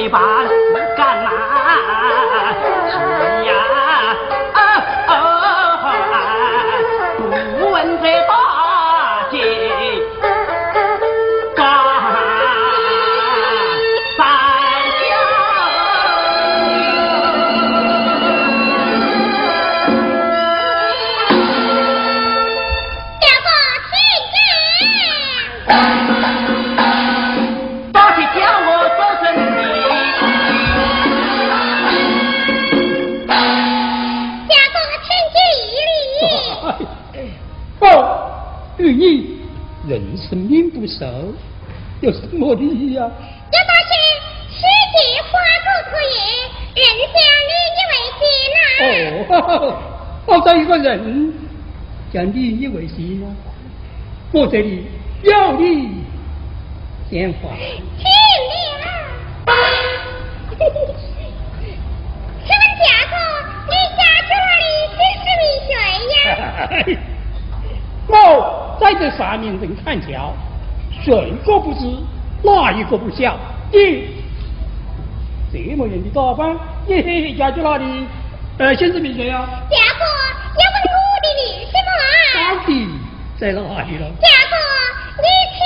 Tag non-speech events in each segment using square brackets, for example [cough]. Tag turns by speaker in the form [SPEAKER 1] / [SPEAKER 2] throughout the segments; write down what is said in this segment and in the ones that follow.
[SPEAKER 1] 有什么利益呀？
[SPEAKER 2] 要到去世界花果可业，人家立你为
[SPEAKER 1] 妻呢。哦，[laughs] 好找一个人将立你为妻呢，我这里要你先花。
[SPEAKER 2] 请了。请问家主，你家住哪
[SPEAKER 1] 里？真是名谁呀？我 [laughs] 在这上面正看桥。谁个不知，哪一个不孝？你这么远的打扮，你家住哪里？呃，先生名谁呀？
[SPEAKER 2] 大哥，要问我的名什么？
[SPEAKER 1] 到底在哪里了？
[SPEAKER 2] 大哥，你请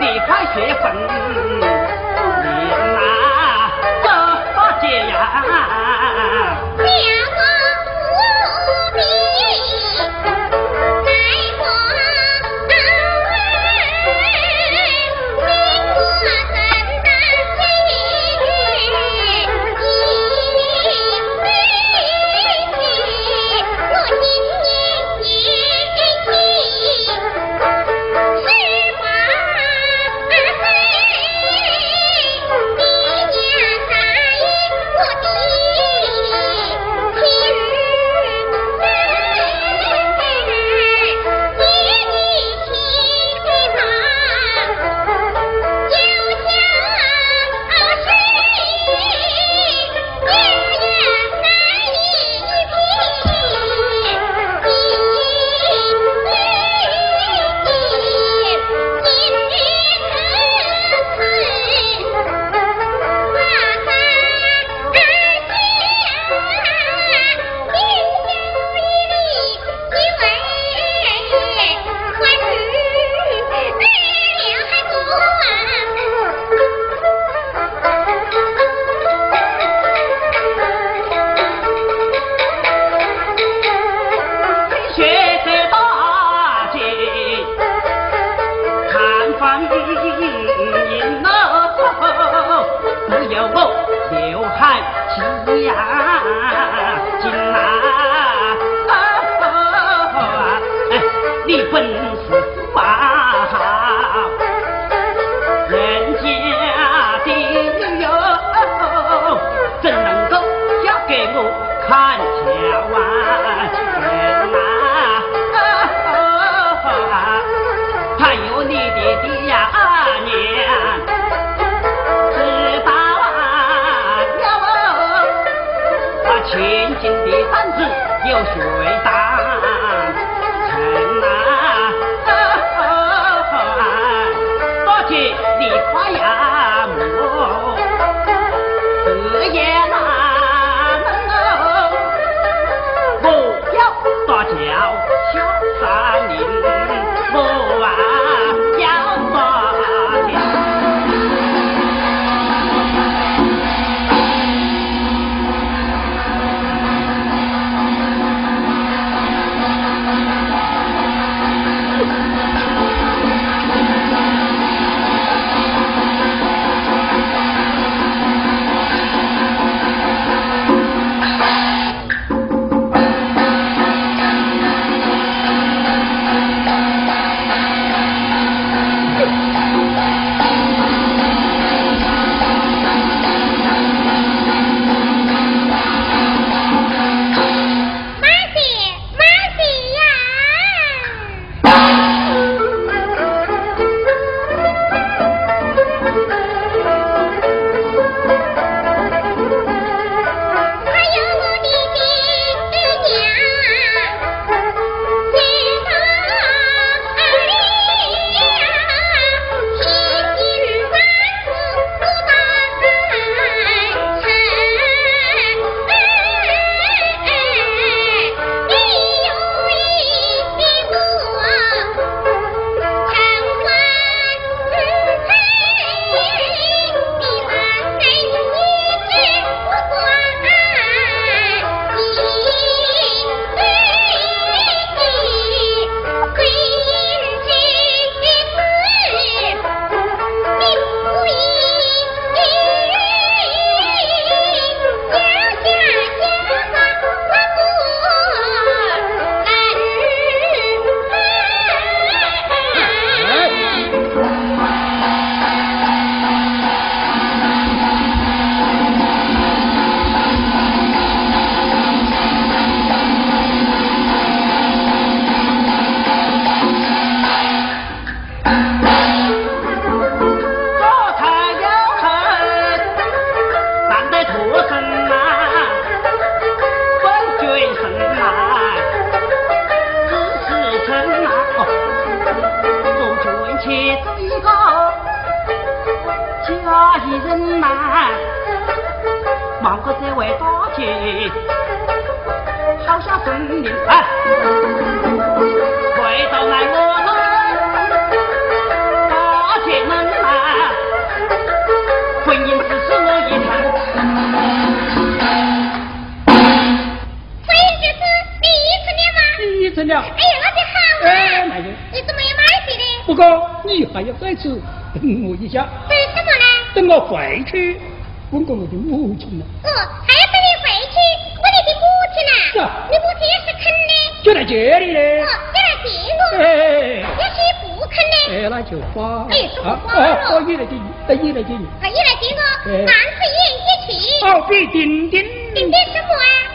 [SPEAKER 1] 你开血盆三千万人
[SPEAKER 2] 呐还有你的爹娘
[SPEAKER 1] 知
[SPEAKER 2] 道了
[SPEAKER 1] 那千金的
[SPEAKER 2] 担子有谁担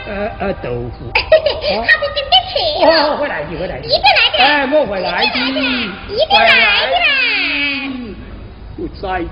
[SPEAKER 1] 呃呃，豆腐。[laughs]
[SPEAKER 2] 他不给你吃。
[SPEAKER 1] 哦，会来的，会来的。
[SPEAKER 2] 一定来的，
[SPEAKER 1] 哎，我会来的。
[SPEAKER 2] 一定来的，一定来的啦。会
[SPEAKER 3] 在
[SPEAKER 2] 一。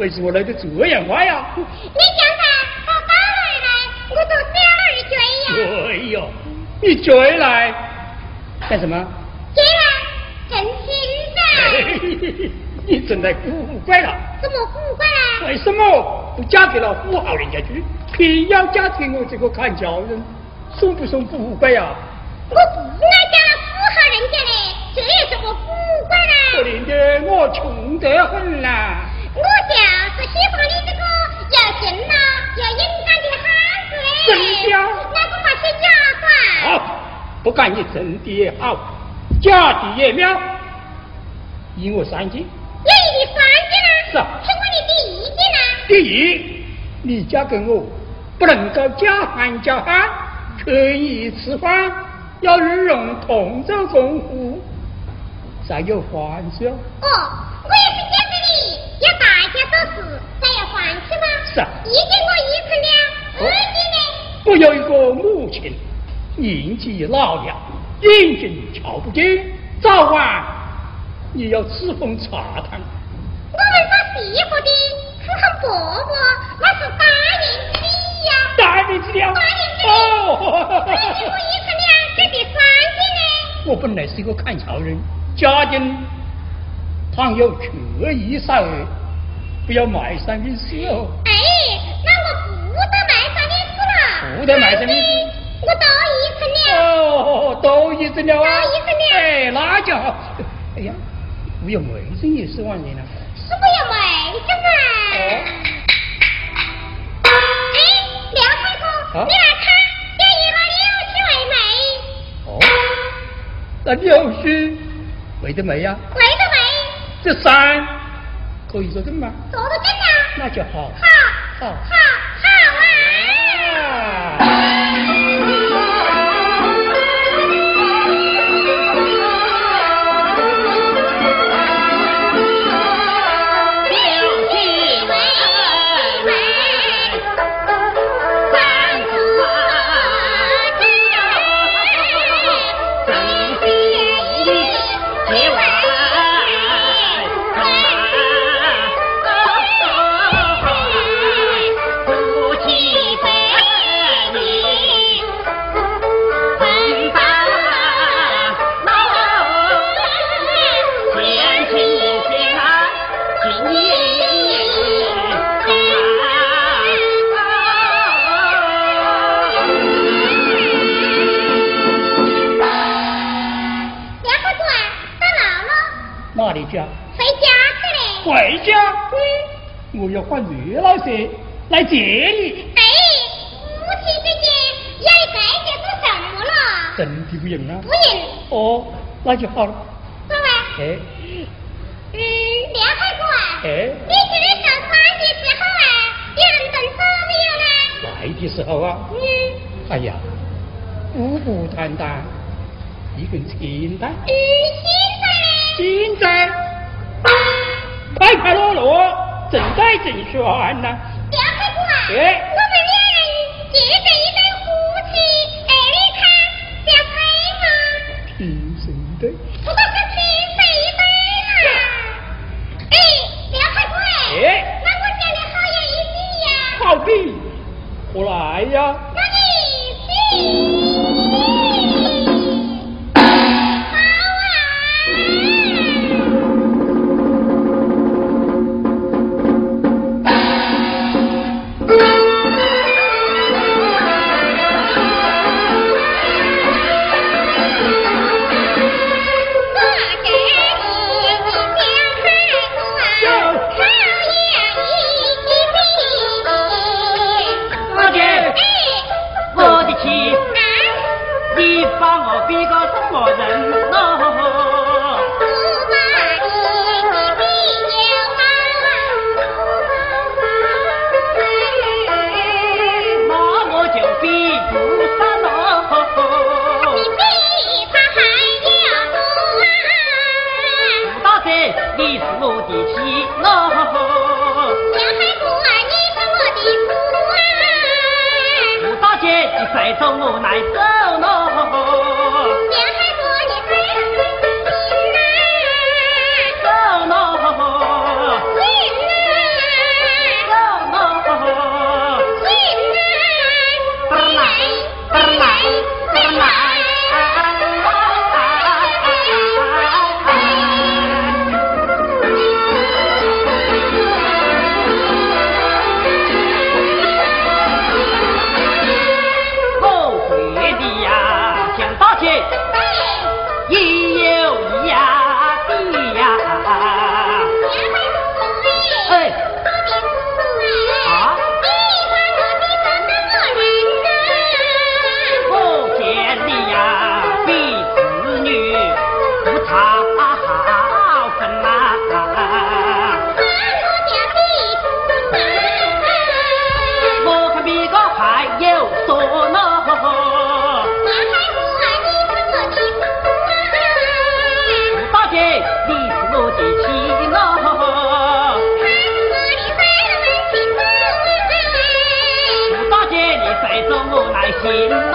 [SPEAKER 1] 为什么来的这样快呀？
[SPEAKER 2] 你想看我刚来来，我就这样儿追呀。
[SPEAKER 1] 哎呦，你追来干什么？
[SPEAKER 2] 追来成亲的。[laughs]
[SPEAKER 1] 你真来古怪了。
[SPEAKER 2] 怎么古怪了？
[SPEAKER 1] 为什么不嫁给了富豪人家去，偏要嫁给我这个看脚人？算不
[SPEAKER 2] 算古怪
[SPEAKER 1] 呀、啊？干一阵的也好，假的也妙，一我三金。
[SPEAKER 2] 那你的三金呢？
[SPEAKER 1] 是啊，
[SPEAKER 2] 是我的第一金呢。
[SPEAKER 1] 第一，你嫁给我，不能够家寒家寒，可以吃饭，要日用同舟共苦，才有欢笑。
[SPEAKER 2] 哦，我也是嫁给你，要大家做事才有欢笑吗？
[SPEAKER 1] 是啊，
[SPEAKER 2] 一给我一成的，二金呢？
[SPEAKER 1] 我有一个母亲。年纪老了，眼睛瞧不见，早晚也要伺候茶汤。
[SPEAKER 2] 我们做媳妇的伺候婆婆，那是大年纪呀。
[SPEAKER 1] 大年纪了。
[SPEAKER 2] 大年之一，
[SPEAKER 1] 哦
[SPEAKER 2] 二斤我一成两，这第三斤呢？
[SPEAKER 1] 我本来是一个看桥人，家境倘有缺一少儿，不要卖三明治哦。
[SPEAKER 2] 哎，那我不得卖三点四了。
[SPEAKER 1] 不得卖三点四
[SPEAKER 2] 二斤我多一成两。
[SPEAKER 1] 哦，都一整了啊！
[SPEAKER 2] 都一整了
[SPEAKER 1] 哎，那就好。哎呀，我有妹子也是万年了。
[SPEAKER 2] 是我有妹子噻。
[SPEAKER 1] 哦
[SPEAKER 2] 哎，廖太公，
[SPEAKER 1] 啊
[SPEAKER 2] 你来看，这一个六七为媒，
[SPEAKER 1] 哦，那柳絮为得没呀？
[SPEAKER 2] 为的媒，
[SPEAKER 1] 这山可以做证吗？
[SPEAKER 2] 做得真啊。
[SPEAKER 1] 那就。好，
[SPEAKER 2] 好
[SPEAKER 1] 好，
[SPEAKER 2] 好
[SPEAKER 1] 我要换热老师来接你。
[SPEAKER 2] 哎，夫妻之间要一概就做什么了？
[SPEAKER 1] 真的不用啊
[SPEAKER 2] 不？用，
[SPEAKER 1] 哦，那就好了。
[SPEAKER 2] 各位，
[SPEAKER 1] 哎
[SPEAKER 2] 嗯，廖太公啊，
[SPEAKER 1] 哎，
[SPEAKER 2] 你这里上班的时候啊，有人动手没有呢？
[SPEAKER 1] 来的时候啊，
[SPEAKER 2] 嗯，
[SPEAKER 1] 哎呀，孤孤单单，一个人清淡。
[SPEAKER 2] 嗯，现在呢？
[SPEAKER 1] 现在快快乐乐，正在正选呢。
[SPEAKER 2] 廖太公啊，
[SPEAKER 1] 哎
[SPEAKER 2] 送我
[SPEAKER 1] 来
[SPEAKER 3] 走咯。Hallelujah.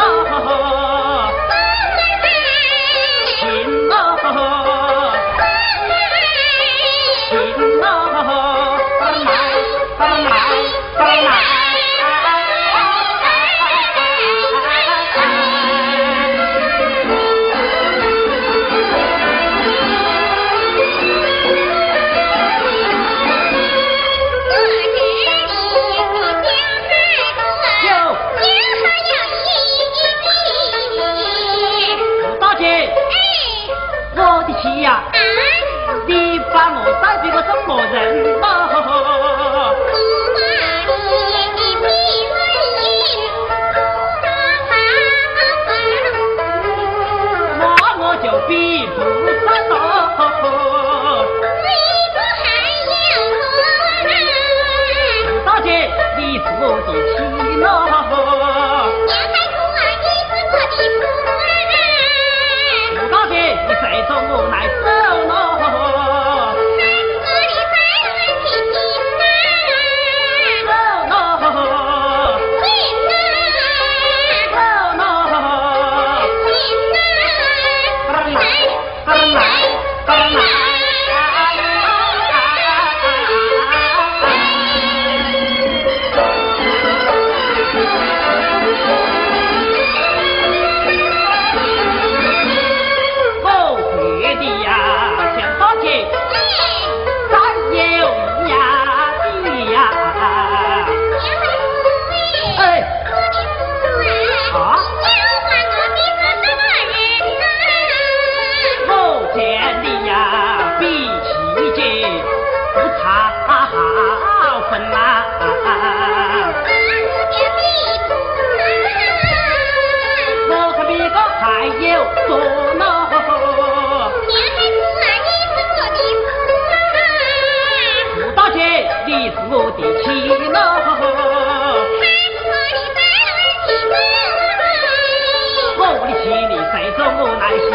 [SPEAKER 3] 来来来来。喜怒，我的你陪着我耐心。